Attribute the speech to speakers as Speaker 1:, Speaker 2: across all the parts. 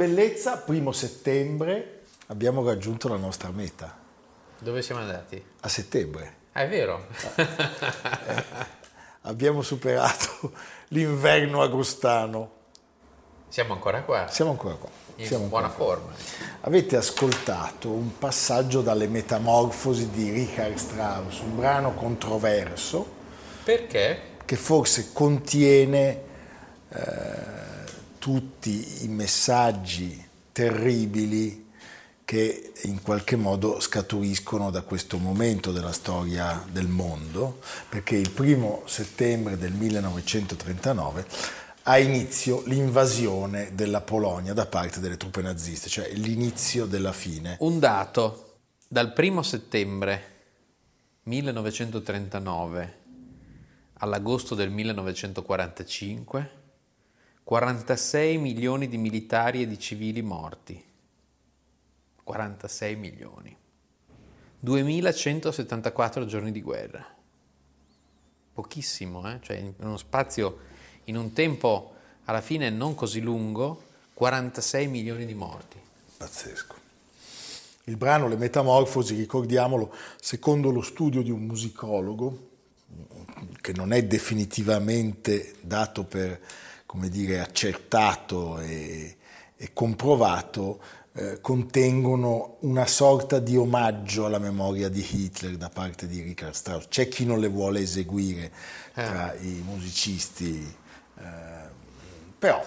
Speaker 1: Bellezza, primo settembre, abbiamo raggiunto la nostra meta.
Speaker 2: Dove siamo andati?
Speaker 1: A settembre.
Speaker 2: Ah, è vero.
Speaker 1: eh, abbiamo superato l'inverno agostano.
Speaker 2: Siamo ancora qua.
Speaker 1: Siamo ancora qua.
Speaker 2: In
Speaker 1: Siamo
Speaker 2: buona
Speaker 1: ancora
Speaker 2: forma.
Speaker 1: Avete ascoltato un passaggio dalle Metamorfosi di Richard Strauss, un brano controverso.
Speaker 2: Perché?
Speaker 1: Che forse contiene eh, tutti i messaggi terribili che in qualche modo scaturiscono da questo momento della storia del mondo, perché il primo settembre del 1939 ha inizio l'invasione della Polonia da parte delle truppe naziste, cioè l'inizio della fine.
Speaker 2: Un dato, dal primo settembre 1939 all'agosto del 1945 46 milioni di militari e di civili morti. 46 milioni. 2174 giorni di guerra. Pochissimo, eh? cioè in uno spazio, in un tempo alla fine non così lungo, 46 milioni di morti.
Speaker 1: Pazzesco. Il brano Le Metamorfosi, ricordiamolo, secondo lo studio di un musicologo, che non è definitivamente dato per come dire, accertato e, e comprovato, eh, contengono una sorta di omaggio alla memoria di Hitler da parte di Richard Strauss. C'è chi non le vuole eseguire tra eh. i musicisti, eh, però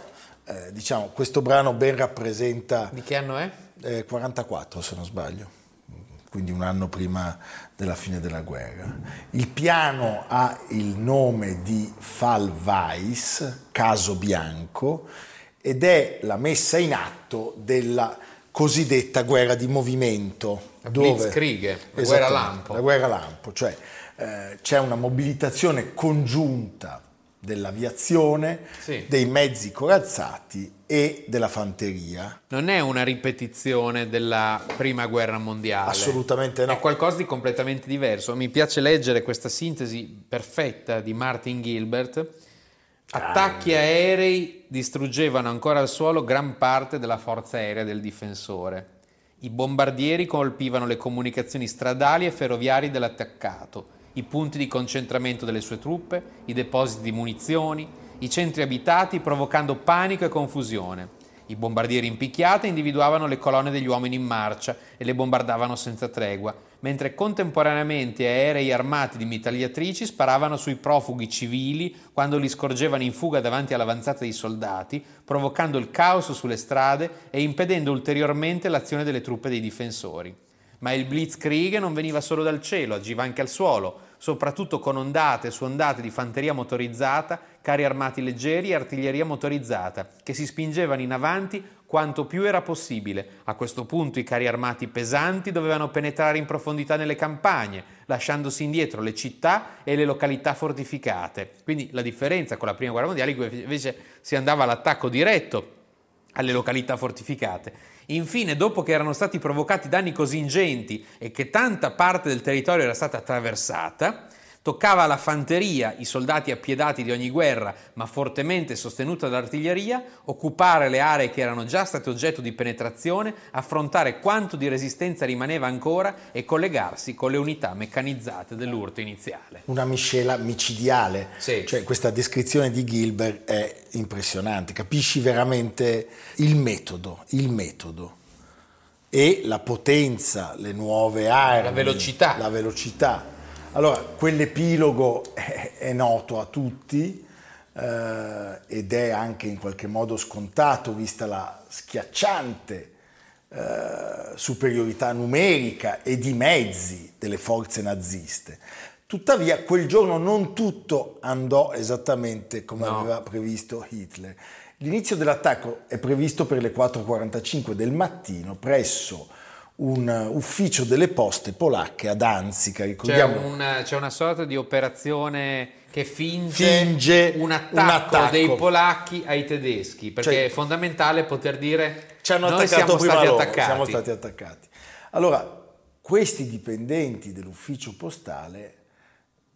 Speaker 1: eh, diciamo questo brano ben rappresenta...
Speaker 2: Di che anno è?
Speaker 1: 44 se non sbaglio quindi un anno prima della fine della guerra. Il piano ha il nome di Fall Weiss, caso bianco, ed è la messa in atto della cosiddetta guerra di movimento.
Speaker 2: La Blitzkrieg, la guerra lampo.
Speaker 1: La guerra lampo, cioè eh, c'è una mobilitazione congiunta dell'aviazione, sì. dei mezzi corazzati e della fanteria.
Speaker 2: Non è una ripetizione della prima guerra mondiale.
Speaker 1: Assolutamente no.
Speaker 2: È qualcosa di completamente diverso. Mi piace leggere questa sintesi perfetta di Martin Gilbert. Attacchi aerei distruggevano ancora al suolo gran parte della forza aerea del difensore. I bombardieri colpivano le comunicazioni stradali e ferroviarie dell'attaccato, i punti di concentramento delle sue truppe, i depositi di munizioni, i centri abitati provocando panico e confusione. I bombardieri in picchiata individuavano le colonne degli uomini in marcia e le bombardavano senza tregua, mentre contemporaneamente aerei armati di mitragliatrici sparavano sui profughi civili quando li scorgevano in fuga davanti all'avanzata dei soldati, provocando il caos sulle strade e impedendo ulteriormente l'azione delle truppe dei difensori. Ma il Blitzkrieg non veniva solo dal cielo, agiva anche al suolo, soprattutto con ondate su ondate di fanteria motorizzata, carri armati leggeri e artiglieria motorizzata, che si spingevano in avanti quanto più era possibile. A questo punto i carri armati pesanti dovevano penetrare in profondità nelle campagne, lasciandosi indietro le città e le località fortificate. Quindi la differenza con la Prima Guerra Mondiale è che invece si andava all'attacco diretto alle località fortificate. Infine, dopo che erano stati provocati danni così ingenti e che tanta parte del territorio era stata attraversata, Toccava alla fanteria, i soldati appiedati di ogni guerra, ma fortemente sostenuta dall'artiglieria, occupare le aree che erano già state oggetto di penetrazione, affrontare quanto di resistenza rimaneva ancora e collegarsi con le unità meccanizzate dell'urto iniziale.
Speaker 1: Una miscela micidiale.
Speaker 2: Sì.
Speaker 1: Cioè, questa descrizione di Gilbert è impressionante, capisci veramente il metodo, il metodo e la potenza, le nuove armi,
Speaker 2: La velocità.
Speaker 1: La velocità. Allora, quell'epilogo è, è noto a tutti eh, ed è anche in qualche modo scontato vista la schiacciante eh, superiorità numerica e di mezzi delle forze naziste. Tuttavia, quel giorno non tutto andò esattamente come
Speaker 2: No.
Speaker 1: aveva previsto Hitler. L'inizio dell'attacco è previsto per le 4.45 del mattino presso un ufficio delle poste polacche ad Danzica.
Speaker 2: C'è,
Speaker 1: Ricordiamo,
Speaker 2: un- c'è una sorta di operazione che finge,
Speaker 1: Finge
Speaker 2: un, attacco
Speaker 1: un attacco.
Speaker 2: dei polacchi ai tedeschi, perché
Speaker 1: Cioè-
Speaker 2: è fondamentale poter dire
Speaker 1: ci hanno
Speaker 2: noi siamo stati
Speaker 1: loro,
Speaker 2: attaccati.
Speaker 1: siamo stati attaccati. Allora, questi dipendenti dell'ufficio postale,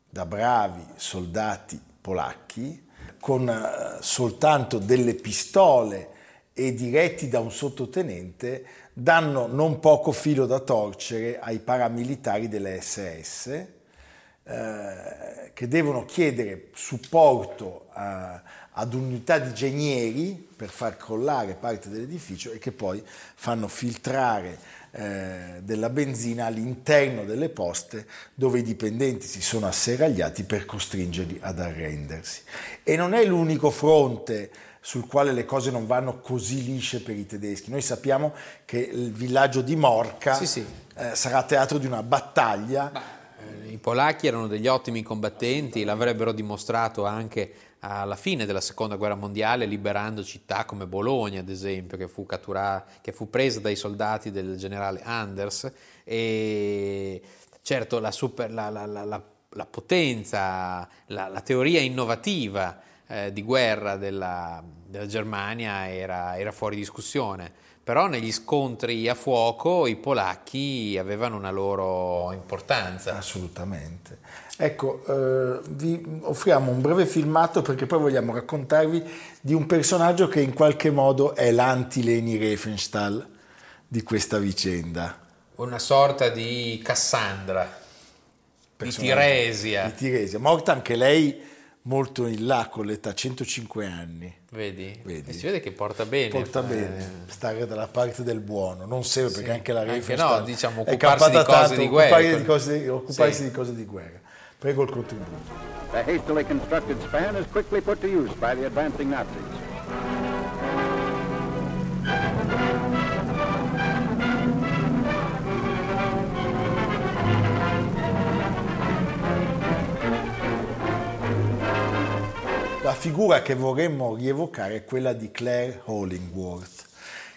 Speaker 1: da bravi soldati polacchi, con eh, soltanto delle pistole e diretti da un sottotenente, danno non poco filo da torcere ai paramilitari delle SS eh, che devono chiedere supporto a- ad unità di genieri per far crollare parte dell'edificio e che poi fanno filtrare eh, della benzina all'interno delle poste dove i dipendenti si sono asseragliati per costringerli ad arrendersi. E non è l'unico fronte sul quale le cose non vanno così lisce per i tedeschi. Noi sappiamo che il villaggio di Morca
Speaker 2: Sì, sì.
Speaker 1: eh, sarà teatro di una battaglia
Speaker 2: Eh, I polacchi erano degli ottimi combattenti, l'avrebbero dimostrato anche alla fine della seconda guerra mondiale, liberando città come Bologna, ad esempio, che fu, cattura- che fu presa dai soldati del generale Anders. E certo, la, super- la- la- la- potenza, la, la teoria innovativa eh, di guerra della, della Germania era, era fuori discussione. Però negli scontri a fuoco i polacchi avevano una loro importanza.
Speaker 1: Assolutamente. Ecco, eh, vi offriamo un breve filmato perché poi vogliamo raccontarvi di un personaggio che in qualche modo è l'anti-Leni Riefenstahl di questa vicenda.
Speaker 2: Una sorta di Cassandra, di Tiresia,
Speaker 1: Di Tiresia, morta anche lei molto in là con l'età 105 anni.
Speaker 2: vedi?
Speaker 1: Vedi.
Speaker 2: E si vede che porta bene.
Speaker 1: Porta
Speaker 2: eh,
Speaker 1: bene, stare dalla parte del buono, non sempre perché anche la
Speaker 2: Anche
Speaker 1: Riefenstahl
Speaker 2: no, diciamo,
Speaker 1: è
Speaker 2: occuparsi di
Speaker 1: campata
Speaker 2: cose
Speaker 1: tanto,
Speaker 2: di guerra.
Speaker 1: occupare di cose- occuparsi
Speaker 2: Sì.
Speaker 1: di cose di guerra. Prego il contributo.
Speaker 3: The hastily constructed span is quickly put to use by the advancing Nazis.
Speaker 1: Figura che vorremmo rievocare è quella di Claire Hollingworth,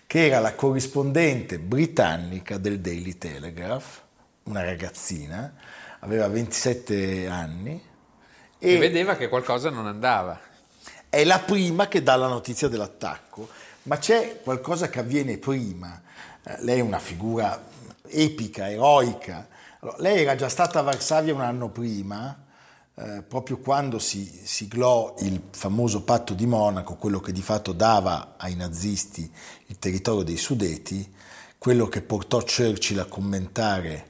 Speaker 1: che era la corrispondente britannica del Daily Telegraph, una ragazzina, aveva 27 anni
Speaker 2: E
Speaker 1: e
Speaker 2: vedeva che qualcosa non andava.
Speaker 1: è la prima che dà la notizia dell'attacco, ma c'è qualcosa che avviene prima. Eh, lei è una figura epica, eroica. Allora, lei era già stata a Varsavia un anno prima, eh, proprio quando si siglò il famoso patto di Monaco, quello che di fatto dava ai nazisti il territorio dei Sudeti, quello che portò Churchill a commentare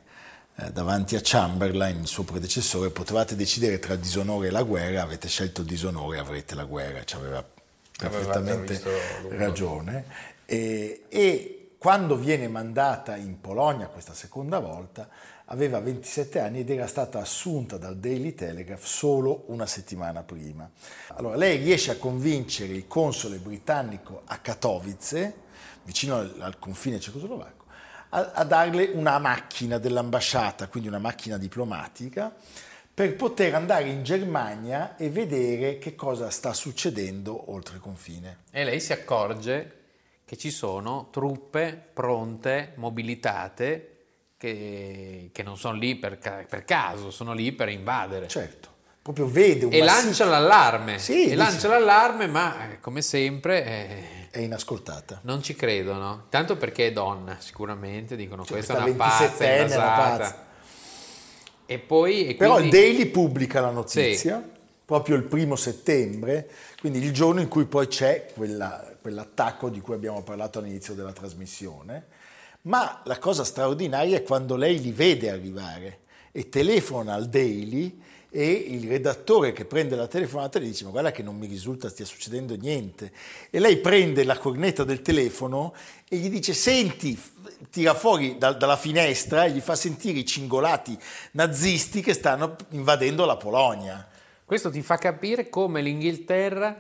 Speaker 1: eh, davanti a Chamberlain, il suo predecessore, potevate decidere tra disonore e la guerra, avete scelto il disonore, avrete la guerra, ci aveva perfettamente ragione. E, e quando viene mandata in Polonia questa seconda volta, aveva 27 anni ed era stata assunta dal Daily Telegraph solo una settimana prima. Allora, lei riesce a convincere il console britannico a Katowice, vicino al, confine cecoslovacco, a, a darle una macchina dell'ambasciata, quindi una macchina diplomatica, per poter andare in Germania e vedere che cosa sta succedendo oltre confine.
Speaker 2: E lei si accorge che ci sono truppe pronte, mobilitate, che, che non sono lì per, per caso, sono lì per invadere.
Speaker 1: Certo, proprio vede un
Speaker 2: e
Speaker 1: massiccio-
Speaker 2: lancia l'allarme.
Speaker 1: Sì,
Speaker 2: e
Speaker 1: dice-
Speaker 2: lancia l'allarme, ma eh, come sempre eh,
Speaker 1: è inascoltata.
Speaker 2: Non ci credono, tanto perché è donna, sicuramente, dicono
Speaker 1: Cioè,
Speaker 2: questa è una pazza, è
Speaker 1: 27enne, una pazza.
Speaker 2: E poi... e
Speaker 1: Però
Speaker 2: quindi-
Speaker 1: il Daily pubblica la notizia proprio il primo settembre, quindi il giorno in cui poi c'è quella- quell'attacco di cui abbiamo parlato all'inizio della trasmissione. Ma la cosa straordinaria è quando lei li vede arrivare e telefona al Daily e il redattore che prende la telefonata gli dice ma guarda che non mi risulta stia succedendo niente. E lei prende la cornetta del telefono e gli dice senti tira fuori da- dalla finestra e gli fa sentire i cingolati nazisti che stanno invadendo la Polonia.
Speaker 2: Questo ti fa capire come l'Inghilterra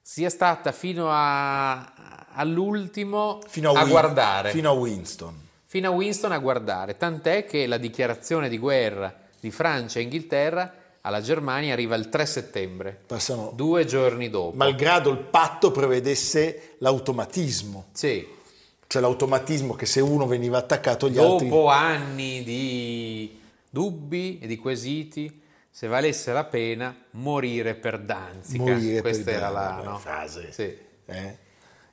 Speaker 2: sia stata fino a- all'ultimo
Speaker 1: fino a,
Speaker 2: a
Speaker 1: Win-
Speaker 2: guardare,
Speaker 1: fino a Winston
Speaker 2: fino a Winston a guardare, tant'è che la dichiarazione di guerra di Francia e Inghilterra alla Germania arriva il 3 settembre,
Speaker 1: passano
Speaker 2: due giorni dopo.
Speaker 1: malgrado il patto prevedesse l'automatismo
Speaker 2: Sì,
Speaker 1: cioè l'automatismo che se uno veniva attaccato gli altri
Speaker 2: dopo anni di dubbi e di quesiti, se valesse la pena morire per Danzica.
Speaker 1: morire
Speaker 2: Questa
Speaker 1: per
Speaker 2: era
Speaker 1: dare
Speaker 2: la no?
Speaker 1: frase
Speaker 2: Sì.
Speaker 1: eh?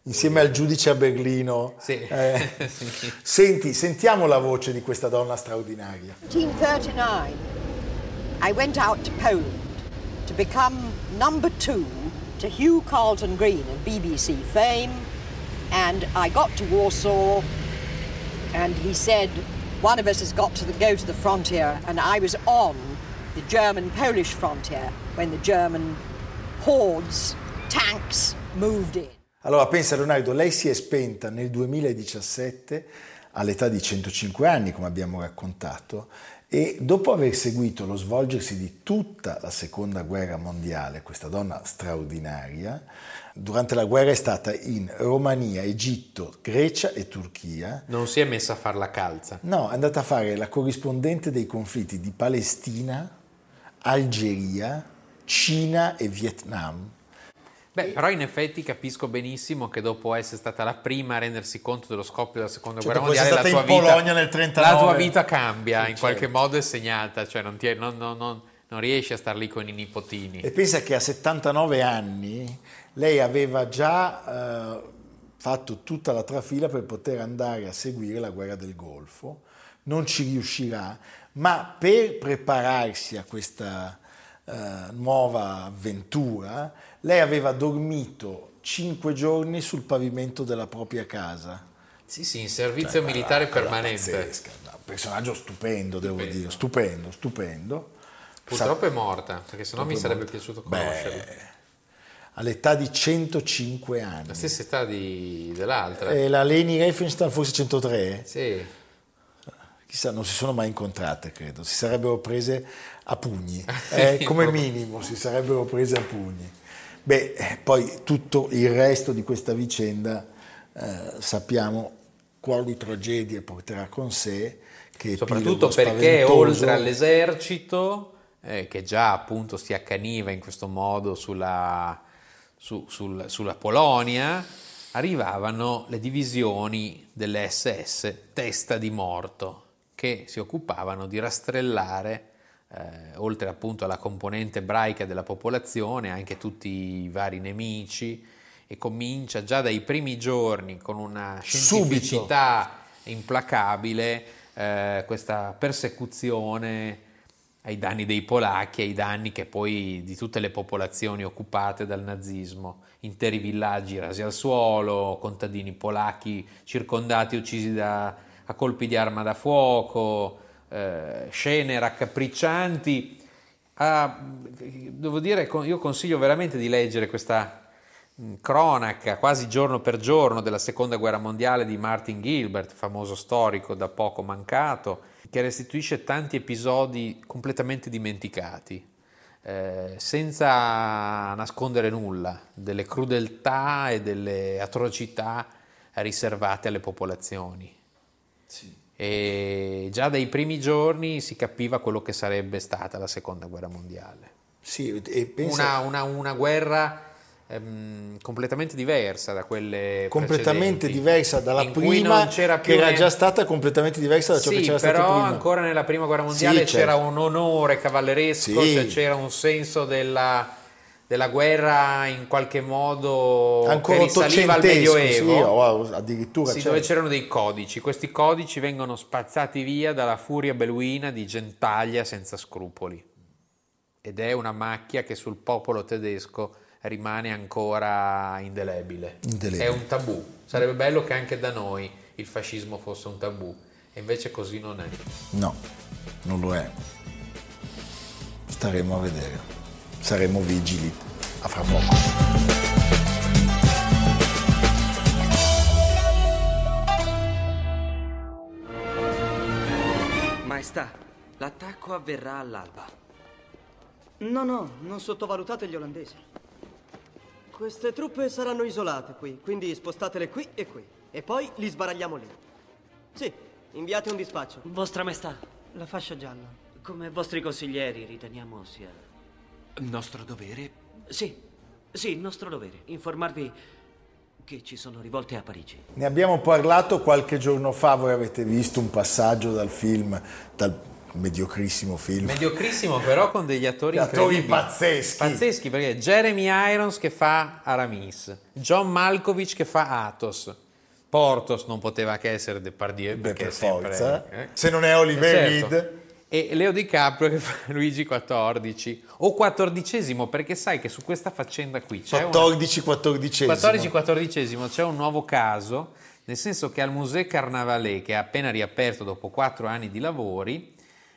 Speaker 1: Insieme al giudice a Berlino
Speaker 2: Sì.
Speaker 1: Eh,
Speaker 2: Sì.
Speaker 1: senti sentiamo la voce di questa donna straordinaria
Speaker 4: 1939, I went out to Poland to become number two to Hugh Carlton Green of BBC fame. And I got to Warsaw, and he said, One of us has got to the, go to the frontier. And I was on the German Polish frontier when the German hordes, tanks, moved in.
Speaker 1: Allora pensa Leonardo, lei si è spenta nel 2017 all'età di 105 anni, come abbiamo raccontato, e dopo aver seguito lo svolgersi di tutta la seconda guerra mondiale, questa donna straordinaria, durante la guerra è stata in Romania, Egitto, Grecia e Turchia.
Speaker 2: Non si è messa a far la calza.
Speaker 1: No, è andata a fare la corrispondente dei conflitti di Palestina, Algeria, Cina e Vietnam.
Speaker 2: Beh, però in effetti capisco benissimo che dopo essere stata la prima a rendersi conto dello scoppio della seconda
Speaker 1: Cioè,
Speaker 2: guerra mondiale, la tua, vita,
Speaker 1: Polonia nel 39.
Speaker 2: la tua vita cambia, in qualche
Speaker 1: certo.
Speaker 2: modo è segnata, cioè non, ti non- non- non riesci a star lì con i nipotini.
Speaker 1: E pensa che a 79 anni lei aveva già eh, fatto tutta la trafila per poter andare a seguire la guerra del Golfo, non ci riuscirà, ma per prepararsi a questa eh, nuova avventura, lei aveva dormito cinque giorni sul pavimento della propria casa.
Speaker 2: Sì, sì, in servizio militare
Speaker 1: Cosa
Speaker 2: permanente.
Speaker 1: pazzesca, un personaggio stupendo, devo
Speaker 2: Stupendo.
Speaker 1: dire, stupendo, stupendo.
Speaker 2: Purtroppo è morta, perché sennò mi sarebbe
Speaker 1: morta.
Speaker 2: piaciuto conoscerla.
Speaker 1: Beh, all'età di 105 anni.
Speaker 2: La stessa età di- dell'altra.
Speaker 1: E la Leni Riefenstahl forse 103?
Speaker 2: Sì.
Speaker 1: Chissà, non si sono mai incontrate, credo. Si sarebbero prese a pugni, eh, come minimo si sarebbero prese a pugni. Beh, eh, poi tutto il resto di questa vicenda eh, sappiamo quali tragedie porterà con sé.
Speaker 2: Soprattutto perché oltre all'esercito, eh, che già appunto si accaniva in questo modo sulla, su- sul- sulla Polonia, arrivavano le divisioni delle SS, testa di morto, che si occupavano di rastrellare, eh, oltre appunto alla componente ebraica della popolazione, anche tutti i vari nemici, e comincia già dai primi giorni con una
Speaker 1: Subito.
Speaker 2: scientificità implacabile eh, questa persecuzione ai danni dei polacchi, ai danni che poi di tutte le popolazioni occupate dal nazismo, interi villaggi rasi al suolo, contadini polacchi circondati, uccisi da- a colpi di arma da fuoco, eh, scene raccapriccianti. Ah, devo dire, io consiglio veramente di leggere questa mh, cronaca quasi giorno per giorno della seconda guerra mondiale di Martin Gilbert, famoso storico da poco mancato, che restituisce tanti episodi completamente dimenticati, eh, senza nascondere nulla, delle crudeltà e delle atrocità riservate alle popolazioni. E già dai primi giorni si capiva quello che sarebbe stata la seconda guerra mondiale
Speaker 1: Sì, pensa,
Speaker 2: una, una- una guerra ehm, completamente diversa da quelle
Speaker 1: completamente diversa dalla prima,
Speaker 2: c'era
Speaker 1: che era
Speaker 2: ne-
Speaker 1: già stata completamente diversa da ciò che
Speaker 2: sì,
Speaker 1: c'era
Speaker 2: però
Speaker 1: stato prima.
Speaker 2: ancora nella prima guerra mondiale
Speaker 1: Sì,
Speaker 2: c'era
Speaker 1: certo.
Speaker 2: un onore cavalleresco,
Speaker 1: Sì.
Speaker 2: cioè c'era un senso della, della guerra in qualche modo
Speaker 1: Ancora
Speaker 2: che risaliva al Medioevo.
Speaker 1: sì, o addirittura
Speaker 2: Sì,
Speaker 1: c'è-
Speaker 2: dove c'erano dei codici. Questi codici vengono spazzati via dalla furia beluina di Gentaglia senza scrupoli. Ed è una macchia che sul popolo tedesco rimane ancora indelebile.
Speaker 1: Indelebile.
Speaker 2: È un tabù. Sarebbe bello che anche da noi il fascismo fosse un tabù. E invece così non è.
Speaker 1: No, non lo è. Staremo a vedere. Saremo vigili. A fra poco.
Speaker 5: Maestà, l'attacco avverrà all'alba.
Speaker 6: No, no, non sottovalutate gli olandesi. Queste truppe saranno isolate qui, quindi spostatele qui e qui. E poi li sbaragliamo lì. Sì, inviate un dispaccio.
Speaker 5: Vostra Maestà,
Speaker 6: La fascia gialla.
Speaker 5: come vostri consiglieri riteniamo sia... Nostro dovere? Sì, sì, il nostro dovere. Informarvi che ci sono rivolte a Parigi.
Speaker 1: Ne abbiamo parlato qualche giorno fa, voi avete visto un passaggio dal film, dal mediocrissimo film.
Speaker 2: Mediocrissimo però con degli attori,
Speaker 1: attori pazzeschi.
Speaker 2: Pazzeschi perché Jeremy Irons che fa Aramis, John Malkovich che fa Athos, Portos non poteva che essere Depardieu
Speaker 1: Beh,
Speaker 2: perché
Speaker 1: per
Speaker 2: sempre,
Speaker 1: forza.
Speaker 2: eh.
Speaker 1: Se non è Oliver
Speaker 2: Certo.
Speaker 1: Reed.
Speaker 2: E Leo DiCaprio che fa Luigi XIV o quattordicesimo perché sai che su questa faccenda qui c'è una-
Speaker 1: 14 14
Speaker 2: 14-14 c'è un nuovo caso, nel senso che al Musée Carnavalet, che è appena riaperto dopo quattro anni di lavori,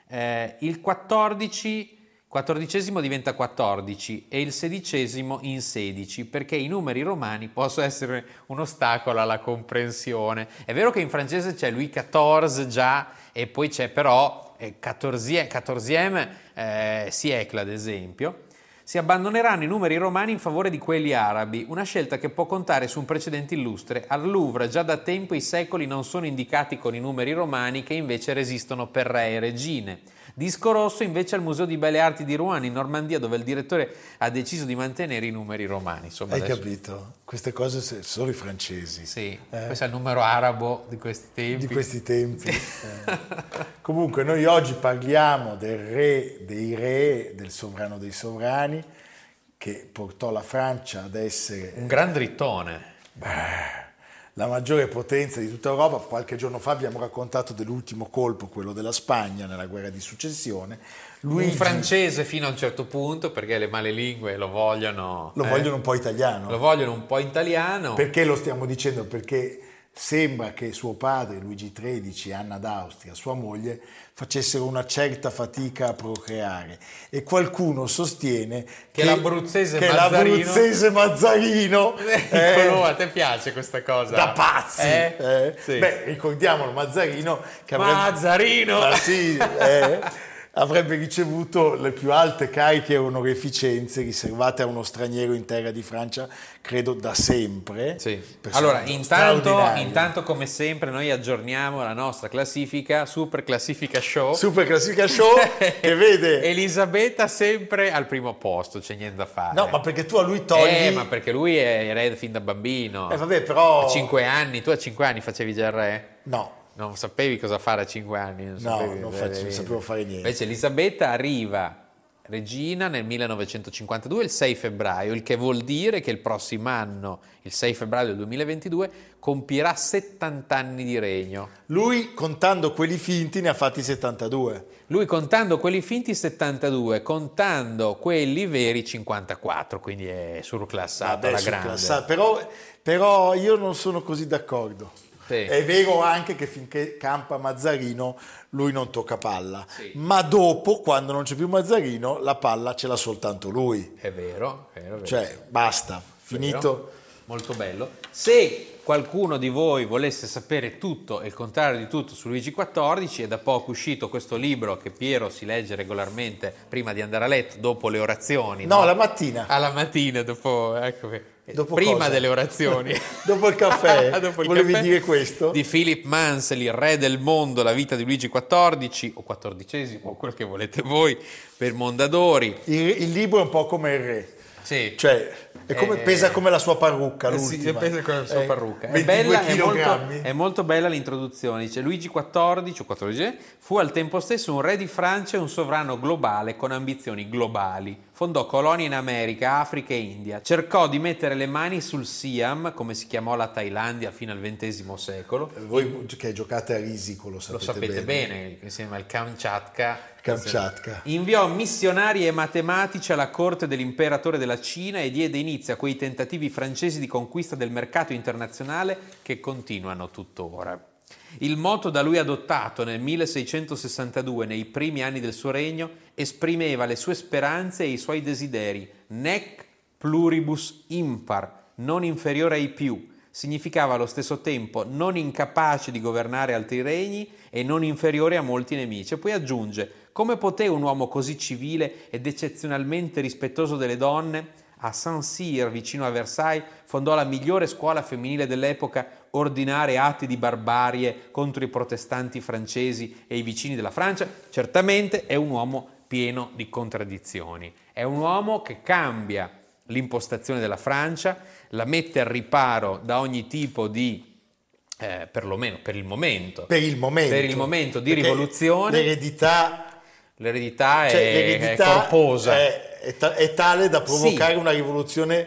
Speaker 2: eh, il 14 quattordicesimo diventa 14 e il sedicesimo in 16 perché i numeri romani possono essere un ostacolo alla comprensione. È vero che in francese c'è Louis XIV già e poi c'è però 14 14e eh, siècle ad esempio. Si abbandoneranno i numeri romani in favore di quelli arabi, una scelta che può contare su un precedente illustre. Al Louvre già da tempo i secoli non sono indicati con i numeri romani che invece resistono per re e regine. Disco rosso invece al Museo di Belle Arti di Rouen in Normandia dove il direttore ha deciso di mantenere i numeri romani. Insomma,
Speaker 1: Hai
Speaker 2: adesso-
Speaker 1: capito? Queste cose se- solo i francesi.
Speaker 2: Sì,
Speaker 1: Eh?
Speaker 2: questo è il numero arabo di questi tempi.
Speaker 1: Di questi tempi. eh. Comunque noi oggi parliamo del re dei re, del sovrano dei sovrani, che portò la Francia ad essere
Speaker 2: Un gran drittone.
Speaker 1: La maggiore potenza di tutta Europa. Qualche giorno fa abbiamo raccontato dell'ultimo colpo, quello della Spagna nella guerra di successione. Luigi
Speaker 2: Un francese fino a un certo punto perché le male lingue lo vogliono...
Speaker 1: lo
Speaker 2: eh,
Speaker 1: vogliono un po' italiano.
Speaker 2: Lo vogliono un po' italiano.
Speaker 1: Perché lo stiamo dicendo? Perché sembra che suo padre, Luigi XIII, Anna d'Austria, sua moglie, facessero una certa fatica a procreare e qualcuno sostiene
Speaker 2: Che l'abruzzese
Speaker 1: che
Speaker 2: Mazzarino-
Speaker 1: l'abruzzese Mazzarino eh,
Speaker 2: Nicolò, a te piace questa cosa?
Speaker 1: da pazzi.
Speaker 2: Eh?
Speaker 1: eh.
Speaker 2: Sì.
Speaker 1: Beh, ricordiamolo, Mazzarino che avrebbe,
Speaker 2: Mazzarino!
Speaker 1: Ah, sì, eh, avrebbe ricevuto le più alte cariche e onoreficenze riservate a uno straniero in terra di Francia, credo da sempre.
Speaker 2: Sì. Allora, intanto, intanto, come sempre, noi aggiorniamo la nostra classifica, Super Classifica Show.
Speaker 1: Super Classifica Show che vede...
Speaker 2: Elisabetta sempre al primo posto, c'è niente da fare.
Speaker 1: No, ma perché tu a lui togli...
Speaker 2: Eh, ma perché lui è erede fin da bambino.
Speaker 1: Eh, vabbè, però...
Speaker 2: A 5 anni, tu a 5 anni facevi già il re?
Speaker 1: No,
Speaker 2: Non sapevi cosa fare a 5 anni? Non
Speaker 1: No,
Speaker 2: sapevi-
Speaker 1: non faccio- non sapevo fare niente.
Speaker 2: Invece Elisabetta arriva regina nel 1952, il 6 febbraio, il che vuol dire che il prossimo anno, il 6 febbraio del 2022, compirà 70 anni di regno.
Speaker 1: lui contando quelli finti ne ha fatti 72.
Speaker 2: Lui contando quelli finti 72, contando quelli veri 54, quindi è surclassato alla
Speaker 1: Adesso
Speaker 2: grande.
Speaker 1: Però, però io non sono così d'accordo.
Speaker 2: Sì.
Speaker 1: È vero anche che finché campa Mazzarino lui non tocca palla,
Speaker 2: Sì.
Speaker 1: ma dopo, quando non c'è più Mazzarino, la palla ce l'ha soltanto lui.
Speaker 2: È vero, è vero, è vero.
Speaker 1: Cioè, basta, finito.
Speaker 2: Vero? Molto bello. Se qualcuno di voi volesse sapere tutto e il contrario di tutto su Luigi XIV, è da poco uscito questo libro che Piero si legge regolarmente prima di andare a letto, dopo le orazioni.
Speaker 1: No, la mattina.
Speaker 2: Alla mattina, dopo, ecco,
Speaker 1: Dopo
Speaker 2: prima
Speaker 1: cosa?
Speaker 2: delle orazioni.
Speaker 1: Dopo il caffè?
Speaker 2: Dopo il
Speaker 1: Volevi
Speaker 2: caffè
Speaker 1: dire questo?
Speaker 2: Di Philip Mansell, il re del mondo, la vita di Luigi XIV, o XIV, o quel che volete voi, per Mondadori.
Speaker 1: Il, il libro è un po' come il re.
Speaker 2: Sì.
Speaker 1: Cioè, È come,
Speaker 2: Eh,
Speaker 1: pesa come la sua parrucca,
Speaker 2: Eh sì,
Speaker 1: l'ultima.
Speaker 2: pesa come la sua
Speaker 1: Eh,
Speaker 2: parrucca. È
Speaker 1: 22
Speaker 2: bella, è molto, è molto bella l'introduzione. Dice Luigi XIV, o 14, fu al tempo stesso un re di Francia e un sovrano globale con ambizioni globali. Fondò colonie in America, Africa e India. Cercò di mettere le mani sul Siam, come si chiamò la Thailandia fino al XX secolo.
Speaker 1: Voi che giocate a risico lo
Speaker 2: Lo
Speaker 1: sapete,
Speaker 2: sapete bene, insieme al Kamchatka.
Speaker 1: Kamchatka.
Speaker 2: Inviò missionari e matematici alla corte dell'imperatore della Cina e diede inizio a quei tentativi francesi di conquista del mercato internazionale che continuano tuttora. Il motto da lui adottato nel 1662, nei primi anni del suo regno, esprimeva le sue speranze e i suoi desideri. Nec pluribus impar, non inferiore ai più. Significava allo stesso tempo non incapace di governare altri regni e non inferiore a molti nemici. E poi aggiunge, come poté un uomo così civile ed eccezionalmente rispettoso delle donne? A Saint-Cyr, vicino a Versailles, fondò la migliore scuola femminile dell'epoca, ordinare atti di barbarie contro i protestanti francesi e i vicini della Francia. Certamente è un uomo pieno di contraddizioni. È un uomo che cambia l'impostazione della Francia, la mette al riparo da ogni tipo di, eh, perlomeno per il momento,
Speaker 1: Per il momento.
Speaker 2: per il momento di rivoluzione,
Speaker 1: L'eredità,
Speaker 2: l'eredità è,
Speaker 1: cioè,
Speaker 2: è
Speaker 1: l'eredità
Speaker 2: corposa.
Speaker 1: È, è ta- è tale da provocare
Speaker 2: Sì.
Speaker 1: una rivoluzione,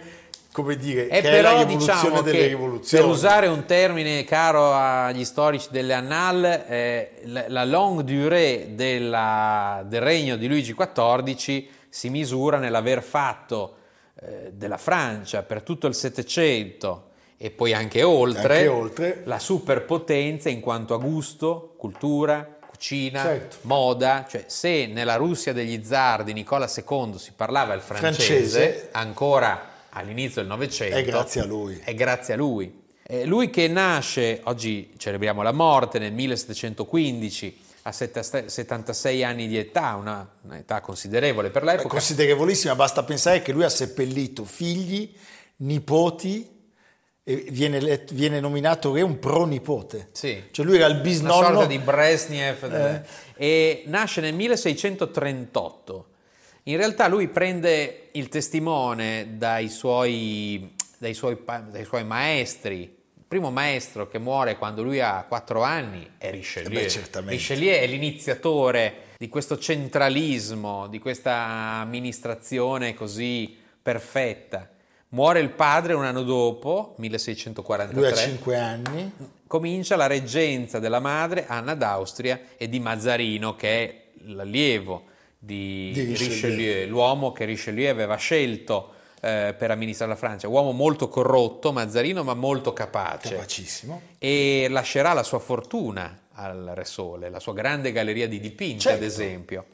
Speaker 1: come dire,
Speaker 2: E
Speaker 1: che è la
Speaker 2: però
Speaker 1: rivoluzione
Speaker 2: diciamo
Speaker 1: delle rivoluzioni.
Speaker 2: per usare un termine caro agli storici delle Annales, eh, la, la longue durée della- del regno di Luigi XIV si misura nell'aver fatto eh, della Francia per tutto il Settecento e poi anche oltre,
Speaker 1: Anche oltre.
Speaker 2: la superpotenza in quanto a gusto, cultura, cucina,
Speaker 1: Certo.
Speaker 2: moda, cioè se nella Russia degli zar di Nicola II si parlava il francese,
Speaker 1: Francese.
Speaker 2: ancora all'inizio del Novecento,
Speaker 1: È grazie a lui.
Speaker 2: È grazie a lui. Eh, lui che nasce, oggi celebriamo la morte nel 1715, a setta- 76 anni di età, una, un'età considerevole per
Speaker 1: È
Speaker 2: l'epoca.
Speaker 1: considerevolissima, basta pensare che lui ha seppellito figli, nipoti viene, let- viene nominato re un pronipote.
Speaker 2: Sì.
Speaker 1: Cioè lui era il
Speaker 2: una
Speaker 1: bisnonno
Speaker 2: sorta di Brezhnev e nasce nel 1638. In realtà lui prende il testimone dai suoi, dai suoi dai suoi maestri. Il primo maestro che muore quando lui ha 4 anni è Richelieu.
Speaker 1: Eh beh, certamente.
Speaker 2: Richelieu è l'iniziatore di questo centralismo, di questa amministrazione così perfetta. Muore il padre un anno dopo, 1643
Speaker 1: lui ha 5 anni.
Speaker 2: comincia la reggenza della madre Anna d'Austria e di Mazzarino, che è l'allievo di,
Speaker 1: Di
Speaker 2: Richelieu.
Speaker 1: Richelieu.
Speaker 2: l'uomo che Richelieu aveva scelto eh, per amministrare la Francia. Uomo molto corrotto, Mazzarino, ma molto capace.
Speaker 1: Capacissimo.
Speaker 2: E lascerà la sua fortuna al Re Sole, la sua grande galleria di dipinti,
Speaker 1: Certo.
Speaker 2: ad esempio.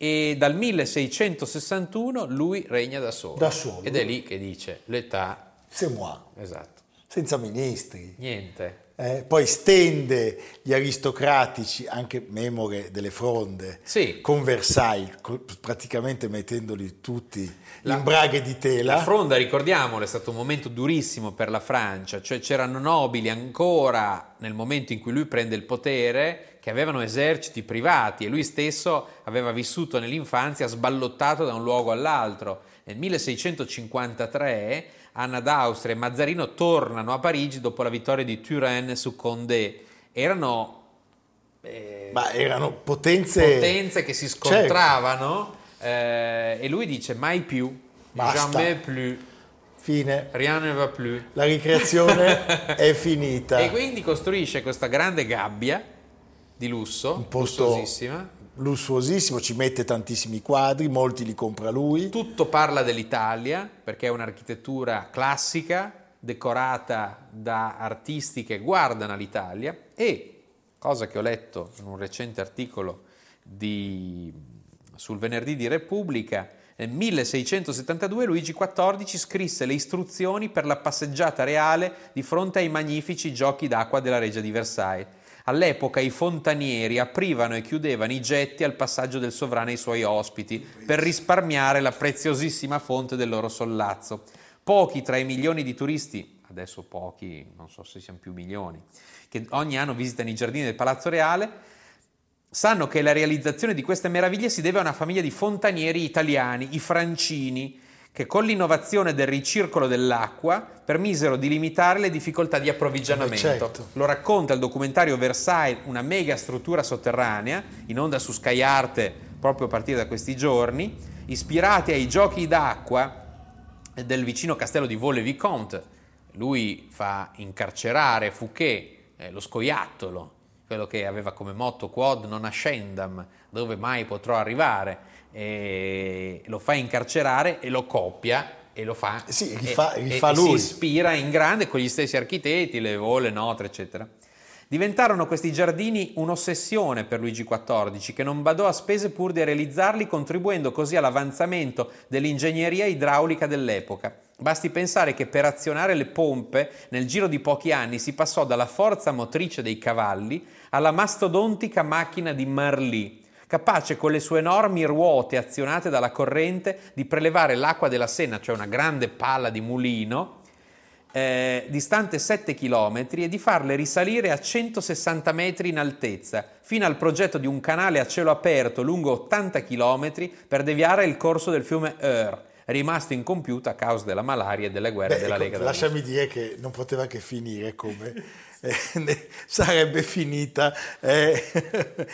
Speaker 2: E dal 1661 lui regna da solo.
Speaker 1: Da solo.
Speaker 2: Ed è lì che dice l'età,
Speaker 1: C'est moi,
Speaker 2: esatto,
Speaker 1: senza ministri.
Speaker 2: niente.
Speaker 1: Eh, poi stende gli aristocratici, anche memore delle fronde,
Speaker 2: Sì.
Speaker 1: con Versailles, co- praticamente mettendoli tutti
Speaker 2: La-
Speaker 1: in braghe di tela.
Speaker 2: La fronda, ricordiamolo, è stato un momento durissimo per la Francia, cioè c'erano nobili ancora nel momento in cui lui prende il potere che avevano eserciti privati e lui stesso aveva vissuto nell'infanzia sballottato da un luogo all'altro. Nel 1653 Anna d'Austria e Mazzarino tornano a Parigi dopo la vittoria di Turenne su Condé. Erano eh,
Speaker 1: Ma erano potenze...
Speaker 2: potenze che si
Speaker 1: Certo.
Speaker 2: scontravano eh, e lui dice mai più,
Speaker 1: Basta.
Speaker 2: jamais plus,
Speaker 1: Fine.
Speaker 2: rien ne va plus.
Speaker 1: La ricreazione è finita.
Speaker 2: E quindi costruisce questa grande gabbia di lusso,
Speaker 1: Un posto
Speaker 2: lussosissima.
Speaker 1: lussuosissimo, ci mette tantissimi quadri, molti li compra lui.
Speaker 2: Tutto parla dell'Italia perché è un'architettura classica, decorata da artisti che guardano all'Italia e, cosa che ho letto in un recente articolo di- sul venerdì di Repubblica, nel 1672 Luigi XIV scrisse le istruzioni per la passeggiata reale di fronte ai magnifici giochi d'acqua della Reggia di Versailles. All'epoca i fontanieri aprivano e chiudevano i getti al passaggio del sovrano ai suoi ospiti per risparmiare la preziosissima fonte del loro sollazzo. Pochi tra i milioni di turisti, adesso pochi, non so se siano più milioni, che ogni anno visitano i giardini del Palazzo Reale, sanno che la realizzazione di queste meraviglie si deve a una famiglia di fontanieri italiani, i Francini, che con l'innovazione del ricircolo dell'acqua permisero di limitare le difficoltà di approvvigionamento.
Speaker 1: Eh certo.
Speaker 2: Lo racconta il documentario Versailles, una mega struttura sotterranea, in onda su Sky Arte proprio a partire da questi giorni, ispirati ai giochi d'acqua del vicino castello di Vaux-le-Vicomte. Lui fa incarcerare Fouquet, eh, lo scoiattolo, quello che aveva come motto quod non ascendam, dove mai potrò arrivare, lo fa incarcerare e lo copia e lo fa,
Speaker 1: Sì,
Speaker 2: e-
Speaker 1: rifà-
Speaker 2: e-
Speaker 1: rifà
Speaker 2: e
Speaker 1: lui.
Speaker 2: si ispira in grande con gli stessi architetti, le vole, Notre, eccetera. Diventarono questi giardini un'ossessione per Luigi XIV, che non badò a spese pur di realizzarli, contribuendo così all'avanzamento dell'ingegneria idraulica dell'epoca. Basti pensare che per azionare le pompe, nel giro di pochi anni, si passò dalla forza motrice dei cavalli alla mastodontica macchina di Marly, capace con le sue enormi ruote azionate dalla corrente di prelevare l'acqua della Senna, cioè una grande palla di mulino, eh, distante 7 km e di farle risalire a 160 metri in altezza, fino al progetto di un canale a cielo aperto lungo 80 km per deviare il corso del fiume Eure, rimasto incompiuto a causa della malaria e delle guerre
Speaker 1: Beh,
Speaker 2: della
Speaker 1: ecco,
Speaker 2: Lega
Speaker 1: lasciami dire che non poteva che finire come eh, sarebbe finita eh,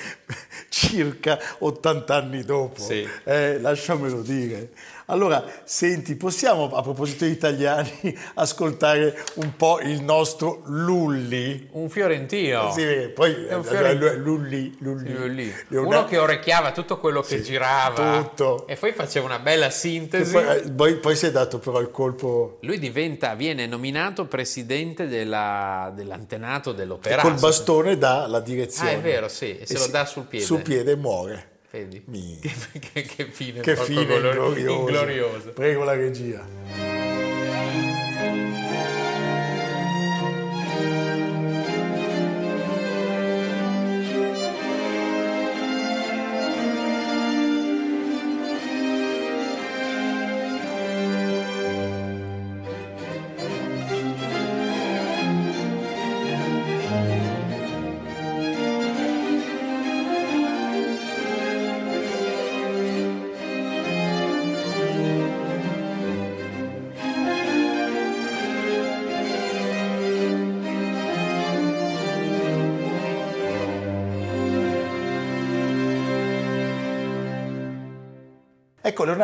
Speaker 1: circa 80 anni dopo.
Speaker 2: Sì.
Speaker 1: Eh, lasciamelo dire. Allora, senti, possiamo a proposito di italiani ascoltare un po' il nostro Lulli?
Speaker 2: Un fiorentino.
Speaker 1: Sì, perché poi
Speaker 2: È un
Speaker 1: eh,
Speaker 2: fiorentino.
Speaker 1: Lulli, Lulli,
Speaker 2: lì.
Speaker 1: Leonardo-
Speaker 2: Uno che orecchiava tutto quello che
Speaker 1: Sì,
Speaker 2: girava
Speaker 1: tutto.
Speaker 2: e poi faceva una bella sintesi.
Speaker 1: poi, eh, poi, poi si è dato però il colpo
Speaker 2: Lui diventa, viene nominato presidente della- dell'antenato
Speaker 1: e
Speaker 2: dell'opera.
Speaker 1: col bastone dà la direzione.
Speaker 2: Ah, è vero, sì, e se lo dà sul piede.
Speaker 1: Sul piede e muore.
Speaker 2: Vedi?
Speaker 1: Mi-
Speaker 2: Che, che- che fine,
Speaker 1: Che fine
Speaker 2: glori-
Speaker 1: ingloriosa.
Speaker 2: ingloriosa.
Speaker 1: Prego la regia.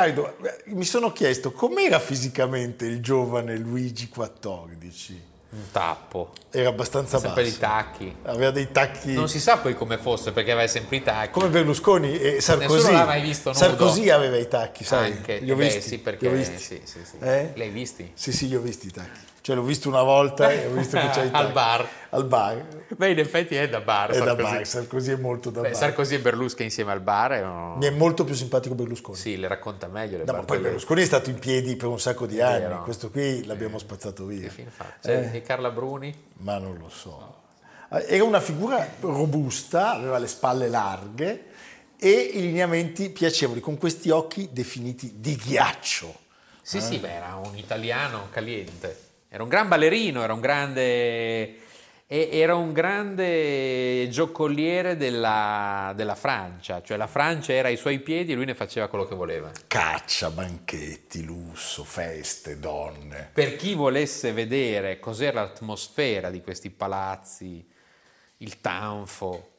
Speaker 1: Leonardo, eh, mi sono chiesto com'era fisicamente il giovane Luigi XIV?
Speaker 2: Un tappo,
Speaker 1: Era abbastanza
Speaker 2: sempre
Speaker 1: basso.
Speaker 2: i tacchi.
Speaker 1: Aveva dei tacchi
Speaker 2: Non si sa poi come fosse perché aveva sempre i tacchi.
Speaker 1: come Berlusconi e Sarkozy.
Speaker 2: Nessuno l'ha mai visto nudo.
Speaker 1: Sarkozy aveva i tacchi, sai?
Speaker 2: Anche,
Speaker 1: Li ho
Speaker 2: beh,
Speaker 1: visti.
Speaker 2: sì,
Speaker 1: li
Speaker 2: perché
Speaker 1: ho visti.
Speaker 2: sì, sì, sì.
Speaker 1: Eh?
Speaker 2: Li hai visti?
Speaker 1: Sì, sì, li ho visti i tacchi. Cioè l'ho visto una volta e ho visto che c'è.
Speaker 2: Al bar.
Speaker 1: Al bar.
Speaker 2: Beh, in effetti è da bar.
Speaker 1: È da bar, Sarkozy è molto da
Speaker 2: Beh,
Speaker 1: bar.
Speaker 2: Sarkozy e Berlusconi insieme al bar è-
Speaker 1: Mi è molto più simpatico Berlusconi.
Speaker 2: Sì, le racconta meglio le
Speaker 1: No, ma poi. Berlusconi è stato in piedi per un sacco di anni,
Speaker 2: vero.
Speaker 1: questo qui l'abbiamo spazzato via.
Speaker 2: Che fine fa? C'è
Speaker 1: Eh.
Speaker 2: e Carla Bruni?
Speaker 1: Ma non lo so. Era una figura robusta, aveva le spalle larghe e i lineamenti piacevoli, con questi occhi definiti di ghiaccio.
Speaker 2: Sì,
Speaker 1: Eh.
Speaker 2: sì, beh, era un italiano caliente. Era un gran ballerino, era un grande... Era un grande giocoliere della, della Francia, cioè la Francia era ai suoi piedi e lui ne faceva quello che voleva.
Speaker 1: Caccia, banchetti, lusso, feste, donne.
Speaker 2: Per chi volesse vedere cos'era l'atmosfera di questi palazzi, il tanfo,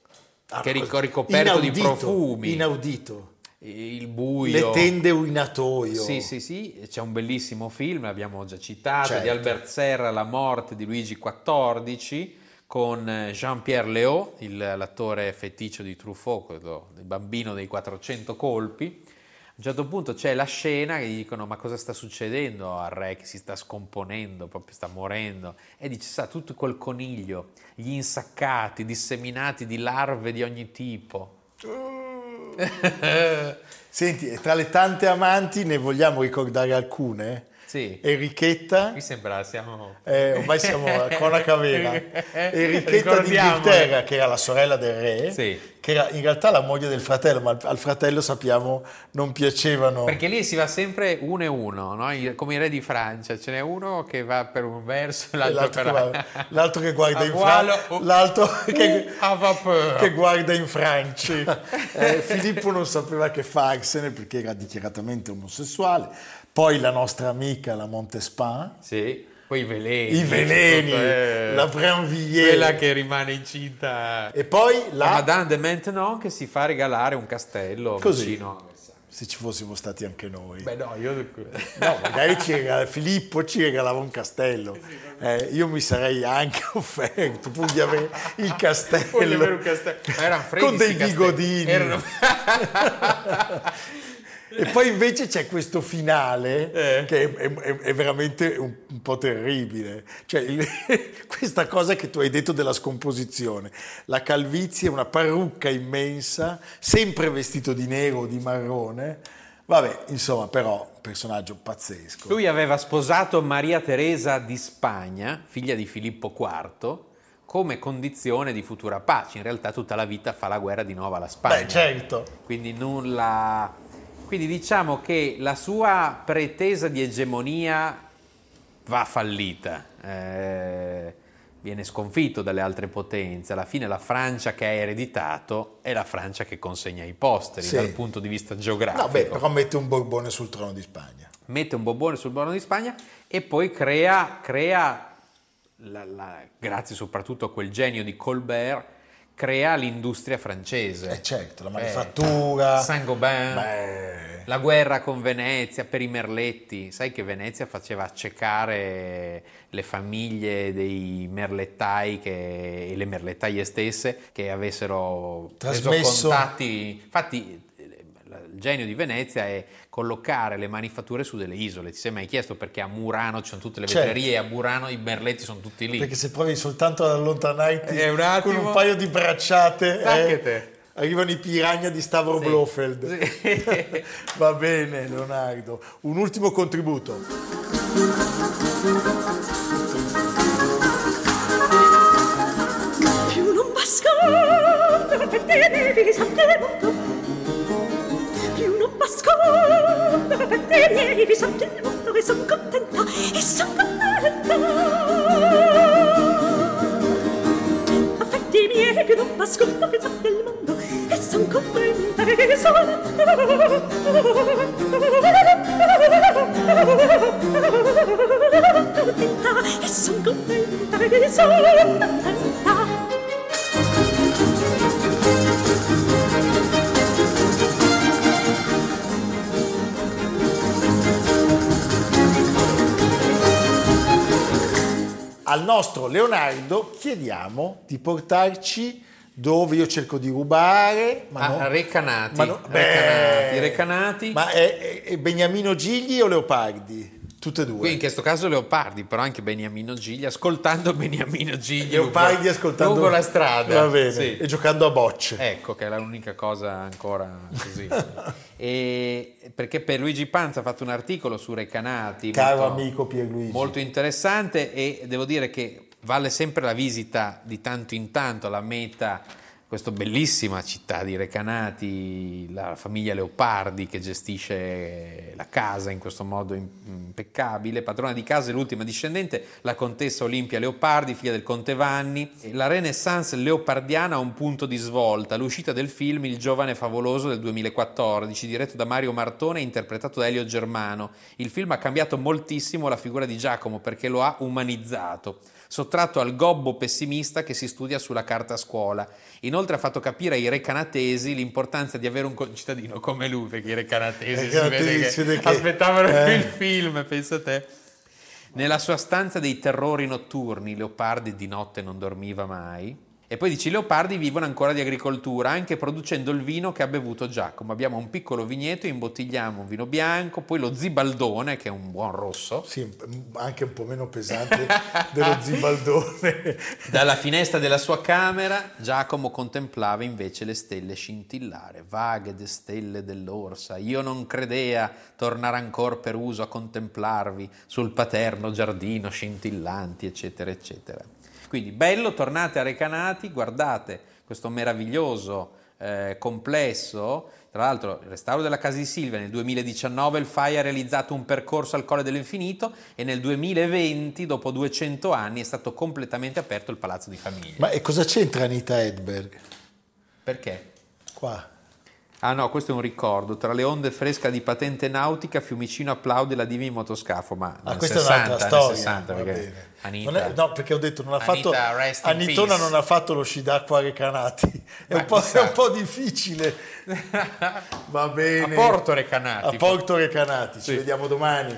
Speaker 1: Ah,
Speaker 2: che ricoperto di
Speaker 1: inaudito,
Speaker 2: profumi,
Speaker 1: Inaudito.
Speaker 2: Il buio.
Speaker 1: Le tende uinatoio.
Speaker 2: Sì, sì, sì, c'è un bellissimo film, l'abbiamo già citato,
Speaker 1: Certo.
Speaker 2: di Albert Serra, La morte di Luigi XIV, con eh, Jean-Pierre Léaud, il- l'attore feticcio di Truffaut, quello, il bambino dei 400 colpi. A un certo punto c'è la scena che gli dicono ma cosa sta succedendo al re che si sta scomponendo, proprio sta morendo e dice sa tutto quel coniglio, gli insaccati, disseminati di larve di ogni tipo.
Speaker 1: Senti, tra le tante amanti ne vogliamo ricordare alcune?
Speaker 2: Sì.
Speaker 1: Enrichetta,
Speaker 2: Mi sembra siamo...
Speaker 1: eh, ormai siamo a cronaca vera. Enrichetta d'Inghilterra, che era la sorella del re,
Speaker 2: Sì.
Speaker 1: che era in realtà la moglie del fratello, ma al, fratello sappiamo non piacevano.
Speaker 2: Perché lì si va sempre uno e uno, no? Come i re di Francia, ce n'è uno che va per un verso e l'altro,
Speaker 1: L'altro,
Speaker 2: per
Speaker 1: che guarda, l'altro che guarda in Francia,
Speaker 2: uh,
Speaker 1: l'altro che,
Speaker 2: uh, vapeur.
Speaker 1: che guarda in Francia. Eh, Filippo non sapeva che farsene perché era dichiaratamente omosessuale, poi la nostra amica, la Montespan,
Speaker 2: Sì, poi i veleni.
Speaker 1: i veleni,
Speaker 2: tutto, eh,
Speaker 1: la Brinvilliers,
Speaker 2: Quella che rimane incinta.
Speaker 1: e poi
Speaker 2: La
Speaker 1: la...
Speaker 2: Madame de Maintenon che si fa regalare un castello
Speaker 1: Così.
Speaker 2: vicino.
Speaker 1: Se ci fossimo stati anche noi.
Speaker 2: Beh no, io...
Speaker 1: No, magari ci regala- Filippo ci regalava un castello. Eh, io mi sarei anche offerto pur di avere il castello.
Speaker 2: Avere castello. Ma erano freddi
Speaker 1: Con dei bigodini.
Speaker 2: Erano-
Speaker 1: E poi invece c'è questo finale
Speaker 2: Eh.
Speaker 1: che è, è- è veramente un, un po' terribile. Cioè, il- questa cosa che tu hai detto della scomposizione. La calvizie, una parrucca immensa, sempre vestito di nero o di marrone. Vabbè, insomma, però, un personaggio pazzesco.
Speaker 2: Lui aveva sposato Maria Teresa di Spagna, figlia di Filippo IV, come condizione di futura pace. In realtà tutta la vita fa la guerra di nuovo alla Spagna.
Speaker 1: Beh, certo.
Speaker 2: Quindi nulla... Quindi diciamo che la sua pretesa di egemonia va fallita, eh, viene sconfitto dalle altre potenze. Alla fine la Francia che ha ereditato è la Francia che consegna i posteri
Speaker 1: Sì.
Speaker 2: dal punto di vista geografico.
Speaker 1: No, beh, però mette un borbone sul trono di Spagna.
Speaker 2: mette un bobbone sul Borno di Spagna e poi crea, crea la- la- grazie soprattutto a quel genio di Colbert, crea l'industria francese.
Speaker 1: Eh certo, la manifattura.
Speaker 2: Saint-Gobain,
Speaker 1: Beh,
Speaker 2: la guerra con Venezia per i merletti. Sai che Venezia faceva accecare le famiglie dei merlettai che- e le merlettaie stesse che avessero preso
Speaker 1: Trasmesso-
Speaker 2: contatti. Infatti eh, il genio di Venezia è collocare le manifatture su delle isole. Ti sei mai chiesto perché a Murano ci sono tutte le
Speaker 1: Certo.
Speaker 2: vetrerie e a Burano i merletti sono tutti lì?
Speaker 1: perché se provi soltanto ad allontanarti
Speaker 2: Eh, un attimo.
Speaker 1: con un paio di bracciate, eh, arrivano i piranha di Stavro Blofeld.
Speaker 2: Sì.
Speaker 1: Va bene, Leonardo. Un ultimo contributo.
Speaker 7: più non bascono per te devi sapere molto scola perché ieri sono il mondo e sono contenta e sono contenta. Affetti miei più non ascolto che sono del mondo e son contenta e son contenta e sono contenta e sono contenta.
Speaker 1: Al nostro Leonardo chiediamo di portarci dove io cerco di rubare. Ma
Speaker 2: Ah,
Speaker 1: no-
Speaker 2: Recanati,
Speaker 1: ma no-
Speaker 2: Recanati,
Speaker 1: beh,
Speaker 2: Recanati.
Speaker 1: Ma è, è- è Beniamino Gigli o Leopardi? Tutte e due.
Speaker 2: Qui in questo caso Leopardi, però anche Beniamino Gigli, ascoltando Beniamino Gigli
Speaker 1: Leopardi
Speaker 2: lungo,
Speaker 1: ascoltando
Speaker 2: lungo la strada.
Speaker 1: Va bene.
Speaker 2: Sì.
Speaker 1: E giocando a bocce.
Speaker 2: Ecco che è l'unica cosa ancora così. e, perché per Luigi Panza ha fatto un articolo su Recanati.
Speaker 1: Caro
Speaker 2: molto-
Speaker 1: amico Pierluigi.
Speaker 2: Molto interessante e devo dire che vale sempre la visita di tanto in tanto alla meta, questa bellissima città di Recanati, la famiglia Leopardi che gestisce la casa in questo modo im- impeccabile, padrona di casa e l'ultima discendente, la contessa Olimpia Leopardi, figlia del conte Vanni. La renaissance leopardiana ha un punto di svolta, l'uscita del film Il giovane favoloso del 2014, diretto da Mario Martone e interpretato da Elio Germano. Il film ha cambiato moltissimo la figura di Giacomo perché lo ha umanizzato sottratto al gobbo pessimista che si studia sulla carta a scuola. Inoltre ha fatto capire ai recanatesi l'importanza di avere un concittadino come lui, perché i recanatesi, si vede che
Speaker 1: che-
Speaker 2: aspettavano
Speaker 1: eh.
Speaker 2: il film, pensa te. Nella sua stanza dei terrori notturni, Leopardi di notte non dormiva mai. E poi dice: i leopardi vivono ancora di agricoltura, anche producendo il vino che ha bevuto Giacomo. Abbiamo un piccolo vigneto, imbottigliamo un vino bianco, poi lo zibaldone, che è un buon rosso.
Speaker 1: Sì, anche un po' meno pesante dello zibaldone.
Speaker 2: Dalla finestra della sua camera Giacomo contemplava invece le stelle scintillare, vaghe de stelle dell'orsa. Io non credea tornare ancora per uso a contemplarvi sul paterno giardino scintillanti, eccetera, eccetera. Quindi bello, tornate a Recanati, guardate questo meraviglioso eh, complesso. Tra l'altro, il restauro della casa di Silvia nel 2019 il FAI ha realizzato un percorso al Colle dell'Infinito e nel 2020, dopo 200 anni, è stato completamente aperto il Palazzo di Famiglia.
Speaker 1: Ma e cosa c'entra Anita Edberg
Speaker 2: Perché?
Speaker 1: qua?
Speaker 2: Ah no, questo è un ricordo. Tra le onde fresca di patente nautica, Fiumicino applaude la diva in motoscafo. Ma
Speaker 1: Ah, questa
Speaker 2: 60,
Speaker 1: è un'altra storia.
Speaker 2: 60,
Speaker 1: va
Speaker 2: perché. Anita,
Speaker 1: è- no, perché ho detto non ha
Speaker 2: Anita,
Speaker 1: fatto
Speaker 2: in
Speaker 1: Anitona non ha fatto lo sci d'acqua a Recanati. È, un po', è un po' difficile. Va bene.
Speaker 2: A Porto Recanati.
Speaker 1: A Porto Recanati. Ci
Speaker 2: Sì.
Speaker 1: vediamo domani.